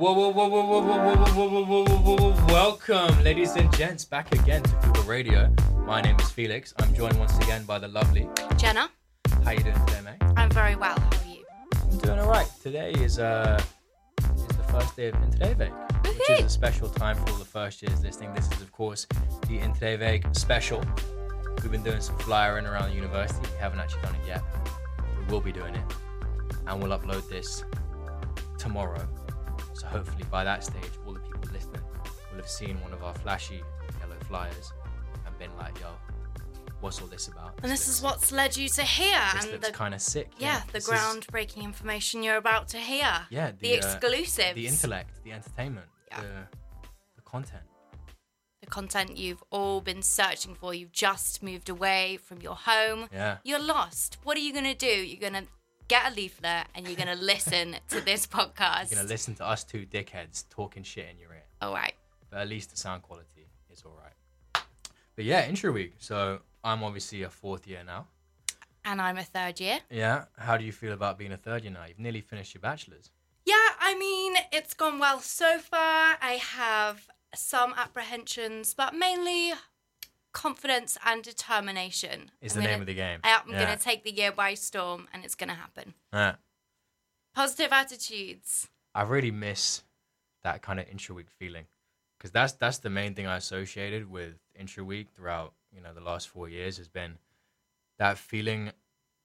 Whoa, whoa, whoa, whoa, whoa, whoa, whoa, whoa, whoa, whoa, whoa. Welcome, ladies and gents, back again to Google Radio. My name is Felix. I'm joined once again by the lovely. Jenna, How you doing today, mate? I'm very well. How are you? I'm doing all right. Today is uh is the first day of Intro Week, which is a special time for all the first years listening. This is, of course, the Intro Week special. We've been doing some flyering around the university. We haven't actually done it yet. We will be doing it, and we'll upload this tomorrow. So hopefully by that stage, all the people listening will have seen one of our flashy yellow flyers and been like, "Yo, what's all this about?" And this is what's led you to here, this and the kind of sick. yeah, the This is- groundbreaking information you're about to hear. Yeah, the, the, uh, the intellect, the entertainment, Yeah. the, the content. the content you've all been searching for. You've just moved away from your home. Yeah. You're lost. What are you gonna do? You're gonna get a leaflet and you're gonna listen to this podcast. You're gonna listen to us two dickheads talking shit in your ear, All right. but at least the sound quality is all right. But yeah, intro week. So I'm obviously a fourth year now. And I'm a third year. Yeah. How do you feel about being a third year now? You've nearly finished your bachelor's. Yeah, I mean, it's gone well so far. I have some apprehensions, but mainly confidence and determination. Is I'm the gonna- name of the game. I am yeah. going to take the year by storm and it's going to happen. Yeah. Positive attitudes. I really miss that kind of intro week feeling because that's that's the main thing I associated with intro week throughout you know the last four years has been that feeling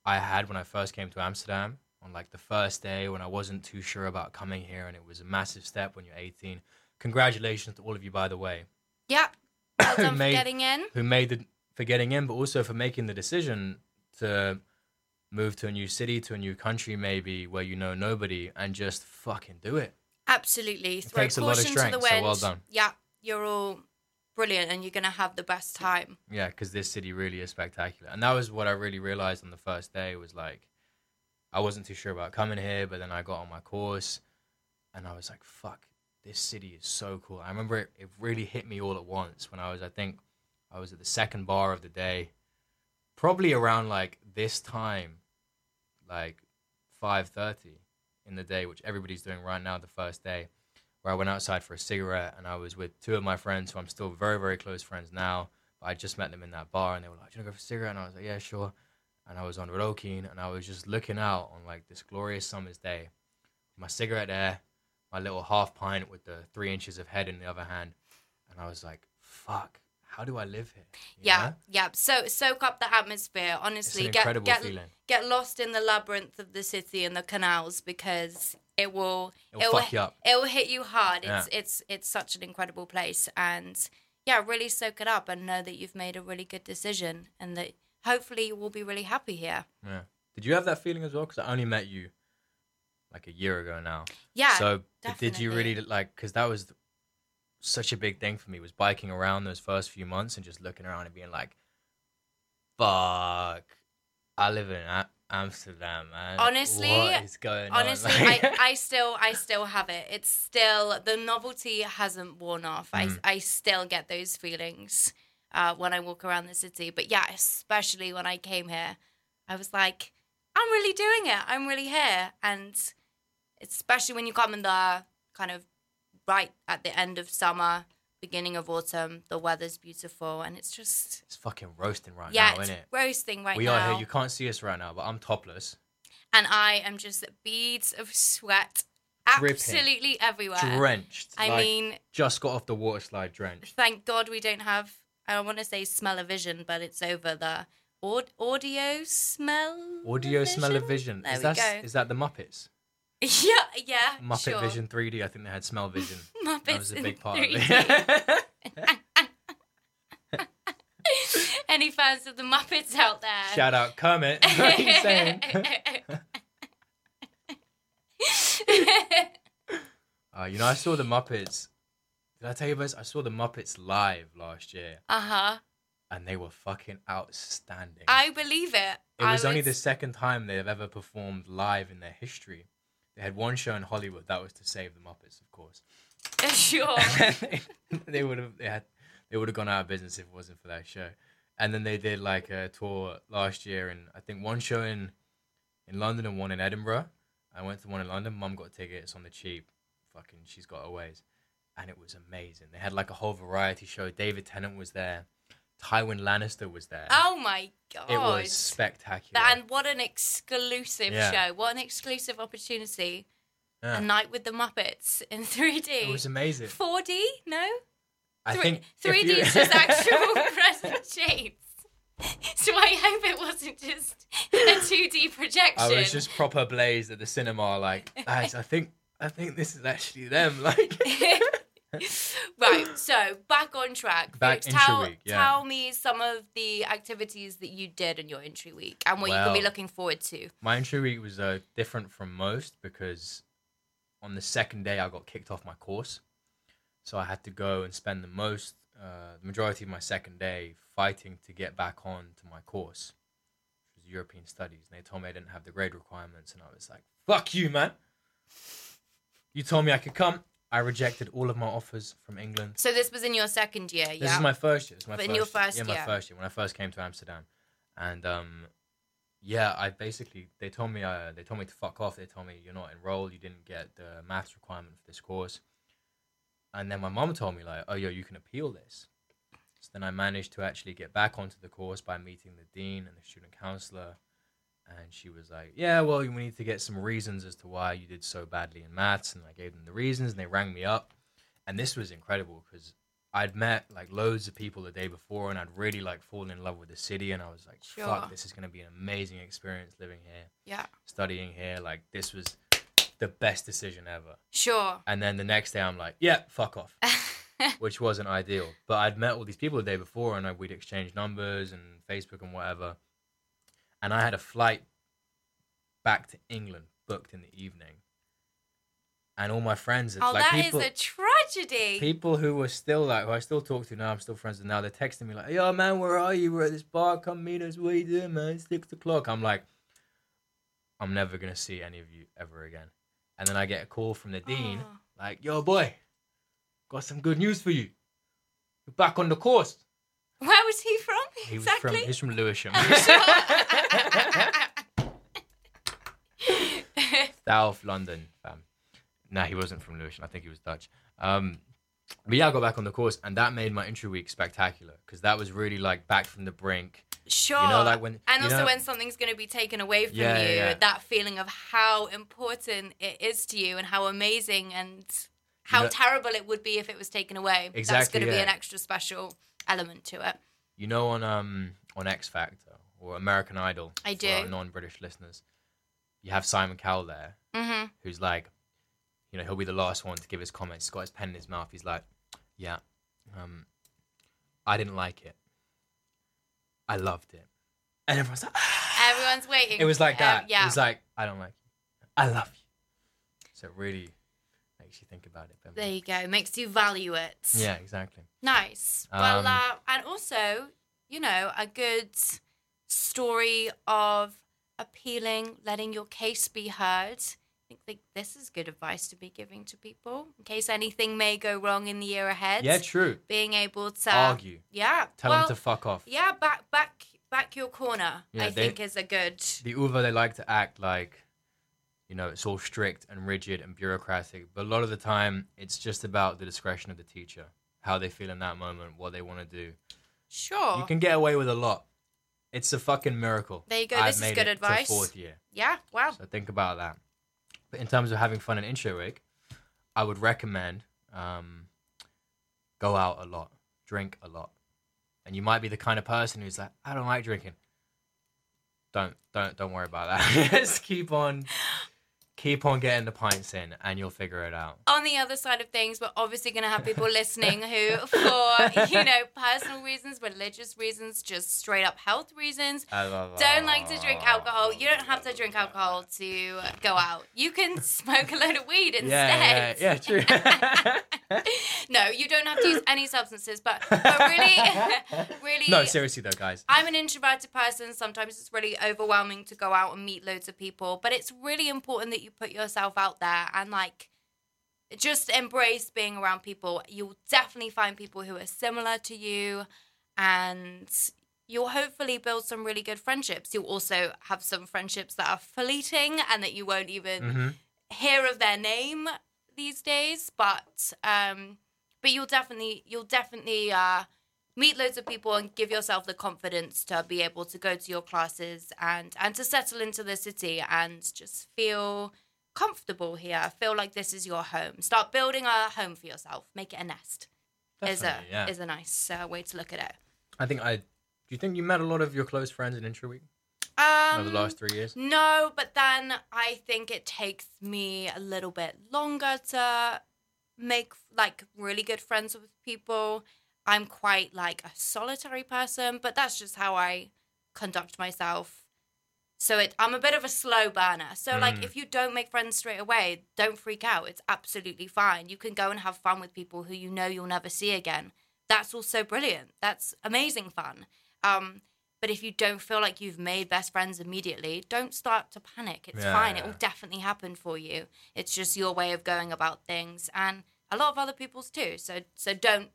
I had when I first came to Amsterdam on like the first day when I wasn't too sure about coming here and it was a massive step when you're 18. Congratulations to all of you by the way Yep. For Made- getting in. who made the for getting in, but also for making the decision to move to a new city, to a new country, maybe where you know nobody, and just fucking do it. Absolutely. Throw takes a lot of strength, so well done. Yeah, you're all brilliant and you're going to have the best time. Yeah, because this city really is spectacular, and that was what I really realized on the first day. Was like, I wasn't too sure about coming here, but then I got on my course, and I was like, "Fuck, this city is so cool." I remember it, it really hit me all at once when I was, I think, I was at the second bar of the day, probably around like this time, like five thirty in the day, which everybody's doing right now. The first day, where I went outside for a cigarette, and I was with two of my friends who I'm still very, very close friends now. But I just met them in that bar, and they were like, "Do you want to go for a cigarette?" And I was like, "Yeah, sure." And I was on Rodokeen, and I was just looking out on like this glorious summer's day, my cigarette there, my little half pint with the three inches of head in the other hand, and I was like, "Fuck, how do I live here?" You Yeah, know? yeah. So soak up the atmosphere. Honestly, get incredible get feeling. get lost in the labyrinth of the city and the canals because it will It'll fuck you up. It will hit you hard. It's Yeah. it's it's such an incredible place, and yeah, really soak it up and know that you've made a really good decision, and that hopefully you will be really happy here. Yeah. Did you have that feeling as well? Because I only met you like a year ago now. Yeah. so did you really like? Because that was such a big thing for me was biking around those first few months and just looking around and being like, "Fuck, I live in A- Amsterdam, man. Honestly- what is going Honestly, on?" Like- I, I still I still have it. It's still the novelty hasn't worn off. Mm. I I still get those feelings uh, when I walk around the city. But yeah, especially when I came here, I was like, I'm really doing it. I'm really here. And especially when you come in the kind of right at the end of summer, beginning of autumn, the weather's beautiful, and it's just it's fucking roasting right yeah, now, isn't it? roasting right we now. We are here. You can't see us right now, but I'm topless, and I am just beads of sweat Dripping. absolutely everywhere. drenched. I like, mean, just got off the water slide, drenched. thank God we don't have. I don't want to say Smell-O-Vision, but it's over the aud- audio smell. Audio Smell-O-Vision. There is we that go. is that the Muppets? Yeah, yeah. Muppet sure. Vision 3D. I think they had smell vision. Muppets that was a big part 3D. of it. Any fans of the Muppets out there? Shout out Kermit. what are you saying? uh, you know, I saw the Muppets. Did I tell you this? I saw the Muppets live last year, uh huh. and they were fucking outstanding. I believe it. it was I only the second time they have ever performed live in their history. They had one show in Hollywood that was to save the Muppets, of course. sure. they would have they had they would have gone out of business if it wasn't for that show. And then they did like a tour last year, and I think one show in in London and one in Edinburgh. I went to one in London. Mum got tickets on the cheap fucking she's got her ways, and it was amazing. They had like a whole variety show. David Tennant was there, Tywin Lannister was there. Oh my god! it was spectacular. and what an exclusive Yeah. show! What an exclusive opportunity! Yeah. A night with the Muppets in 3D. it was amazing. 4D? No. I 3- think 3D you- is just actual present shapes. So I hope it wasn't just a 2D projection. I was just proper blazed at the cinema, like, guys, I think I think this is actually them. Like, right. So back on track. Back Felix, tell, week, yeah. tell me some of the activities that you did in your entry week and what you can be looking forward to. my entry week was uh, different from most because on the second day I got kicked off my course, so I had to go and spend the most, uh, the majority of my second day fighting to get back on to my course, which was European Studies. And they told me I didn't have the grade requirements, and I was like, "Fuck you, man! You told me I could come. I rejected all of my offers from England. So this was in your second year, This is my first year. My But first, in your first yeah, my first year when I first came to Amsterdam, and um, yeah, I basically they told me uh, they told me to fuck off. They told me you're not enrolled. You didn't get the maths requirement for this course. And then my mom told me like, oh yo, you can appeal this. So then I managed to actually get back onto the course by meeting the dean and the student counselor. And she was like, Yeah, well, we need to get some reasons as to why you did so badly in maths. And I gave them the reasons, and they rang me up. And this was incredible because I'd met like loads of people the day before, and I'd really like fallen in love with the city. And I was like, Sure. Fuck, this is going to be an amazing experience living here, Yeah. studying here. Like, this was the best decision ever. Sure. And then the next day, I'm like, Yeah, fuck off which wasn't ideal. But I'd met all these people the day before, and I, we'd exchanged numbers and Facebook and whatever. And I had a flight back to England booked in the evening, and all my friends, oh, like that is people, a tragedy. people who were still like, who I still talk to now, I'm still friends with now. They're texting me like, "Yo, man, where are you? We're at this bar. Come meet us. What are you doing, man? It's six o'clock." I'm like, I'm never gonna see any of you ever again. And then I get a call from the dean, Oh. like, "Yo, boy, got some good news for you. You're back on the course." Where was he from? He was exactly. from he's from Lewisham, South London, fam. Nah, he wasn't from Lewisham. I think he was Dutch. Um, but yeah, I got back on the course, and that made my intro week spectacular because that was really like back from the brink. Sure. You know, like when and you also know- when something's going to be taken away from Yeah, you, yeah, yeah. that feeling of how important it is to you and how amazing and how know- terrible it would be if it was taken away. Exactly. That's going to be an extra special element to it. you know on um on X Factor or American Idol. I for our do. non-British listeners. You have Simon Cowell there, hmm who's like, you know, he'll be the last one to give his comments. He's got his pen in his mouth. He's like, yeah, um, I didn't like it. I loved it, and everyone's like, "Ah." Everyone's waiting. it was like Um, that. yeah. It was like, I don't like you. I love you. So it really makes you think about it. there you go. Makes you value it. Yeah, exactly. Nice. well, Um, uh, and also, you know, a good story of appealing, letting your case be heard. I think like, this is good advice to be giving to people in case anything may go wrong in the year ahead. Yeah, true. Being able to Argue. Yeah. Tell well, them to fuck off. Yeah, back back back your corner. Yeah, I they- think is a good. the UvA they like to act like you know it's all strict and rigid and bureaucratic but a lot of the time it's just about the discretion of the teacher how they feel in that moment what they want to do Sure. you can get away with a lot it's a fucking miracle There you go, I've this is good advice. fourth year yeah. Wow. so think about that but in terms of having fun in intro week i would recommend um, go out a lot drink a lot and you might be the kind of person who's like i don't like drinking don't don't don't worry about that just keep on keep on getting the pints in and you'll figure it out on the other side of things, we're obviously going to have people listening who, for you know, personal reasons, religious reasons, just straight up health reasons, don't like to drink alcohol. You don't have to drink alcohol to go out. You can smoke a load of weed yeah instead. yeah, yeah true no, you don't have to use any substances, but, but really, really. no seriously though guys I'm an introverted person. Sometimes it's really overwhelming to go out and meet loads of people, but it's really important that you put yourself out there and like just embrace being around people. You'll definitely find people who are similar to you and you'll hopefully build some really good friendships. You'll also have some friendships that are fleeting and that you won't even hmm hear of their name these days, but um, but you'll definitely you'll definitely uh, meet loads of people and give yourself the confidence to be able to go to your classes and and to settle into the city and just feel comfortable here. Feel like this is your home. Start building a home for yourself. Make it a nest. Is a yeah. is a nice uh, way to look at it. I think I. Do you think you met a lot of your close friends in Intro Week Um, over the last three years? No, but then I think it takes me a little bit longer to make like really good friends with people. I'm quite like a solitary person, but that's just how I conduct myself. So it I'm a bit of a slow burner. So like Mm. if you don't make friends straight away, don't freak out. It's absolutely fine. You can go and have fun with people who you know you'll never see again. That's also brilliant. That's amazing fun. Um but if you don't feel like you've made best friends immediately, don't start to panic. It's Yeah, fine. It will definitely happen for you. It's just your way of going about things and a lot of other people's too. So so don't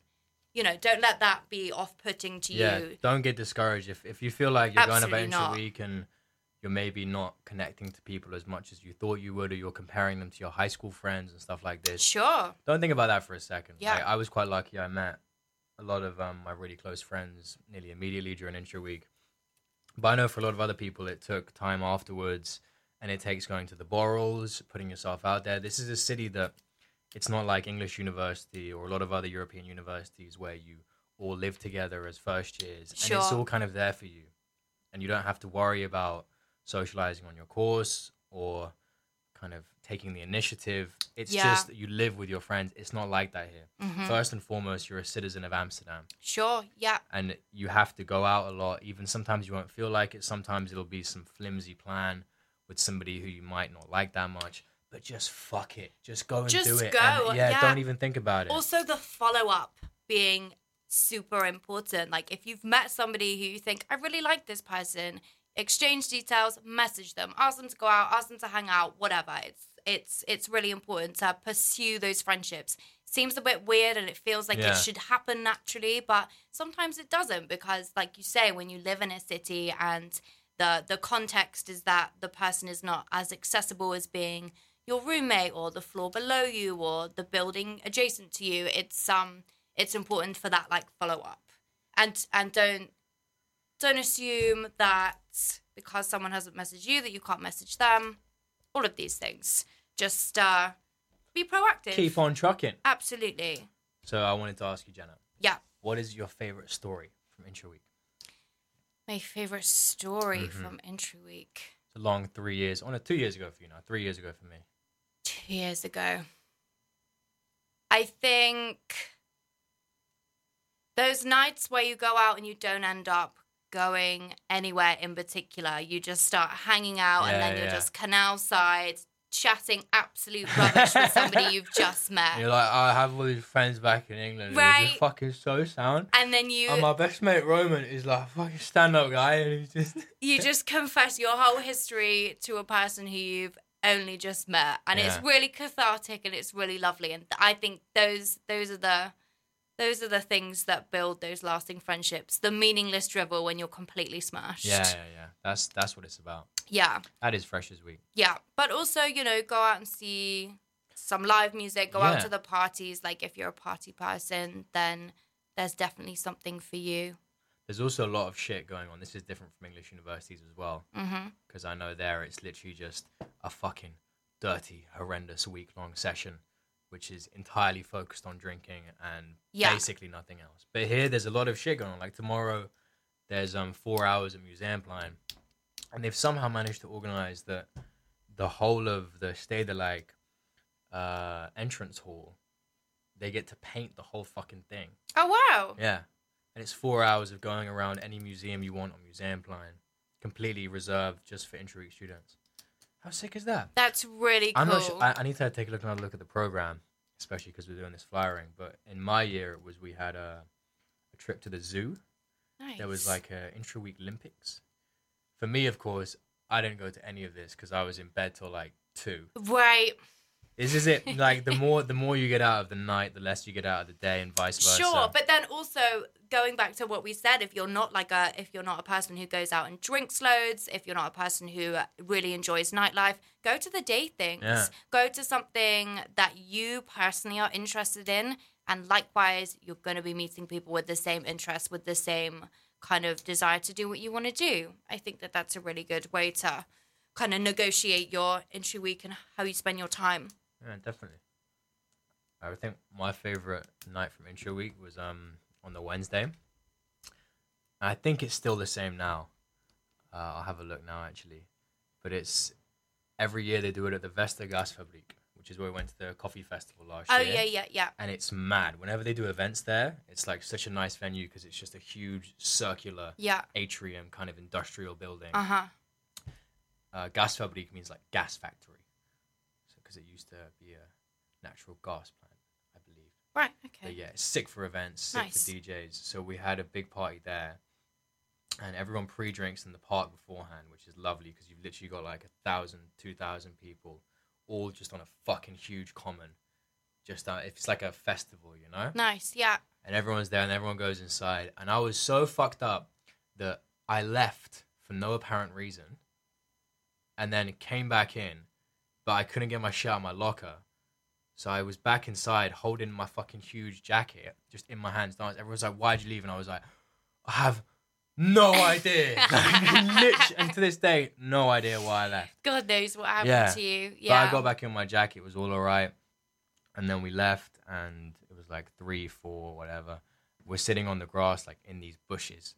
you know, don't let that be off putting to Yeah, you. don't get discouraged if if you feel like you're going about Absolutely not. Week and you're maybe not connecting to people as much as you thought you would, or you're comparing them to your high school friends and stuff like this. Sure. Don't think about that for a second. Yeah. Like, I was quite lucky. I met a lot of um, my really close friends nearly immediately during intro week. But I know for a lot of other people, it took time afterwards, and it takes going to the borrels, putting yourself out there. This is a city that it's not like English University or a lot of other European universities where you all live together as first years, and it's all kind of there for you, and you don't have to worry about socializing on your course or kind of taking the initiative. It's Yeah. just that you live with your friends. It's not like that here. Mhm. First and foremost, you're a citizen of Amsterdam Sure. Yeah. and you have to go out a lot. Even sometimes you won't feel like it. Sometimes it'll be some flimsy plan with somebody who you might not like that much. But just fuck it. Just go and Just do it. go, And, yeah, yeah. don't even think about it. Also, the follow up being super important. Like, if you've met somebody who you think, I really like this person, exchange details, message them, ask them to go out, ask them to hang out, whatever. It's it's it's really important to pursue those friendships. Seems a bit weird and it feels like Yeah. it should happen naturally, but sometimes it doesn't because, like you say, when you live in a city and the the context is that the person is not as accessible as being your roommate or the floor below you or the building adjacent to you it's um it's important for that like follow up and and don't don't assume that because someone hasn't messaged you that you can't message them all of these things just uh be proactive Keep on trucking. absolutely So I wanted to ask you, Jenna, yeah what is your favorite story from Intro Week? my favorite story Mhm. from intro week It's a long three years. Oh no, two years ago for you now. Three years ago for me. two years ago. I think those nights where you go out and you don't end up going anywhere in particular, you just start hanging out and Yeah, then you're yeah. just canal side chatting absolute rubbish with somebody you've just met. You're like, I have all these friends back in England. and Right. just fucking so sound. And then you And my best mate Roman is like a fucking stand up guy, and he's just. you just confess your whole history to a person who you've only just met and it's really cathartic and it's really lovely and i think those those are the those are the things that build those lasting friendships. The meaningless drivel when you're completely smashed. Yeah, yeah, yeah. That's that's what it's about. yeah. That is freshers week. yeah. But also you know go out and see some live music go out to the parties. Like if you're a party person then there's definitely something for you. There's also a lot of shit going on. This is different from English universities as well, mm-hmm. because I know there it's literally just a fucking dirty, horrendous week long session, which is entirely focused on drinking and Yeah. basically nothing else. But here, there's a lot of shit going on. Like tomorrow, there's um four hours of Museumplein, and they've somehow managed to organize that the whole of the Stedelijk uh, entrance hall, they get to paint the whole fucking thing. oh wow Yeah. And it's four hours of going around any museum you want on Museum Museumplein, completely reserved just for intro week students. How sick is that? that's really cool I'm not sure. I, I need to take a look another look at the program, especially because we're doing this flyering. But in my year, it was we had a, a trip to the zoo. nice. There was like a intro week Olympics. For me, of course, I didn't go to any of this because I was in bed till like two. right Is is it like the more the more you get out of the night, the less you get out of the day, and vice versa? Sure, but then also going back to what we said, if you're not like a if you're not a person who goes out and drinks loads, if you're not a person who really enjoys nightlife, go to the day things. Yeah. Go to something that you personally are interested in, and likewise, you're going to be meeting people with the same interests, with the same kind of desire to do what you want to do. I think that that's a really good way to kind of negotiate your entry week and how you spend your time. Yeah, definitely. I think my favorite night from intro week was um on the Wednesday. I think it's still the same now. Uh, I'll have a look now actually, but it's every year they do it at the Westergasfabriek, which is where we went to the coffee festival last Oh year. Oh yeah, yeah, yeah. And it's mad. Whenever they do events there, it's like such a nice venue because it's just a huge circular Yeah. atrium kind of industrial building. Uh huh. Uh, Gasfabriek means like gas factory, because it used to be a natural gas plant, I believe. Right. But Okay. yeah, it's sick for events, sick Nice. for DJs. So we had a big party there, and everyone pre-drinks in the park beforehand, which is lovely because you've literally got like a thousand, two thousand people, all just on a fucking huge common. Just uh, it's like a festival, you know Nice. Yeah. and everyone's there and everyone goes inside and i was so fucked up that i left for no apparent reason and then came back in but i couldn't get my shit out of my locker so i was back inside holding my fucking huge jacket just in my hands everyone's like why'd you leave and i was like i have no idea and to this day no idea why i left God knows what happened Yeah. to you. Yeah. but. I got back in my jacket, it was all alright. And then we left, and it was like three, four, whatever. We're sitting on the grass, like in these bushes,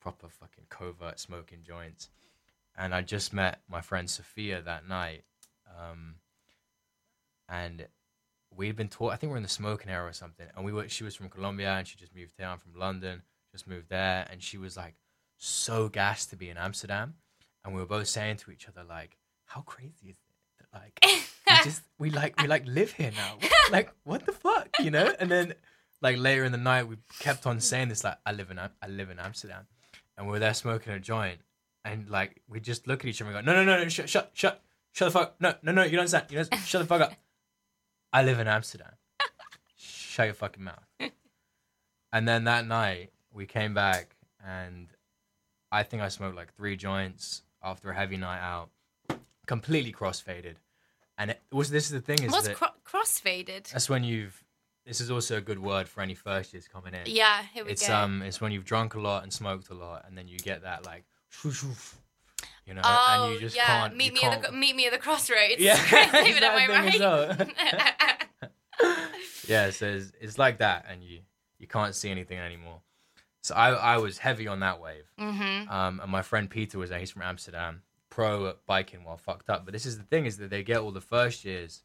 proper fucking covert smoking joints. And I just met my friend Sophia that night. Um, and we'd been taught, I think we're in the smoking era or something. And we were, she was from Colombia, and she just moved here. I'm from London, just moved there. And she was like so gassed to be in Amsterdam. And we were both saying to each other, like, how crazy is it that, like, we just we like we like live here now. Like what the fuck, you know? And then like later in the night, we kept on saying this like I live in I live in Amsterdam, and we were there smoking a joint, and like we just look at each other and go, no no no no shut shut shut shut the fuck no no no you don't understand you don't shut the fuck up. I live in Amsterdam. Shut your fucking mouth. And then that night we came back and I think I smoked like three joints after a heavy night out, completely crossfaded. And it was this is the thing is What's that cro- crossfaded? that's when you've. This is also a good word for any first years coming in. Yeah, here we it's go. um, it's when you've drunk a lot and smoked a lot, and then you get that like, you know, oh, and you just yeah. can't. meet me at the meet me at the crossroads. Yeah, David, am I thing yeah, so it's, it's like that, and you you can't see anything anymore. So I I was heavy on that wave. mm-hmm. Um, and my friend Peter was there. He's from Amsterdam, pro at biking while fucked up. But this is the thing: is that they get all the first years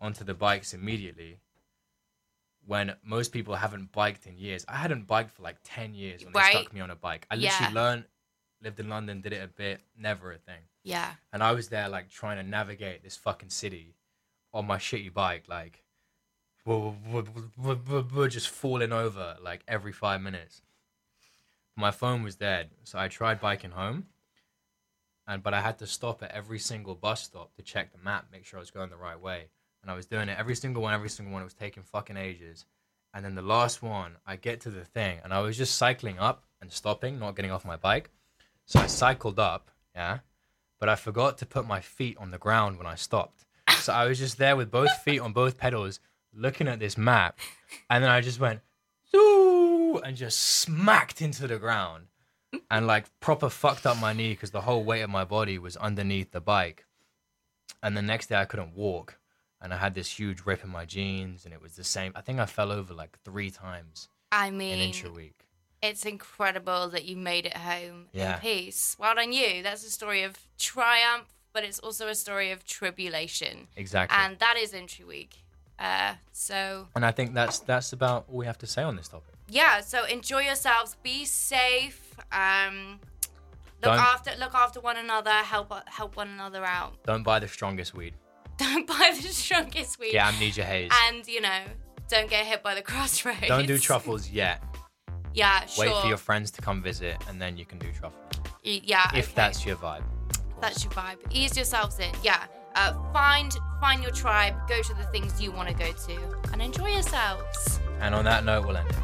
onto the bikes immediately. When most people haven't biked in years, I hadn't biked for like ten years when Right. they stuck me on a bike. I literally Yeah. learned, lived in London, did it a bit, never a thing. Yeah. And I was there like trying to navigate this fucking city on my shitty bike, like we're just falling over like every five minutes. My phone was dead, so I tried biking home, and but I had to stop at every single bus stop to check the map, make sure I was going the right way. And I was doing it every single one, every single one. It was taking fucking ages. And then the last one, I get to the thing, and I was just cycling up and stopping, not getting off my bike. So I cycled up, yeah, but I forgot to put my feet on the ground when I stopped. So I was just there with both feet on both pedals, looking at this map, and then I just went, Zoo! and just smacked into the ground, and like proper fucked up my knee because the whole weight of my body was underneath the bike. And the next day I couldn't walk, and I had this huge rip in my jeans, and it was the same. I think I fell over like three times I in mean, intra week. It's incredible that you made it home Yeah. in peace. Well done you. That's a story of triumph, but it's also a story of tribulation. Exactly. And that is entry week. Uh, so And I think that's that's about all we have to say on this topic. yeah, so enjoy yourselves. Be safe. Um, look Don't- after look after one another. Help help one another out. Don't buy the strongest weed. Don't buy the strongest weed. Get amnesia haze. And you know, don't get hit by the crossroads. Don't do truffles yet. Yeah, sure. Wait for your friends to come visit, and then you can do truffle. Y- Yeah, If okay. that's your vibe. of course. That's your vibe. Ease yourselves in. Yeah. Uh, find find your tribe, go to the things you want to go to, and enjoy yourselves. And on that note, we'll end it.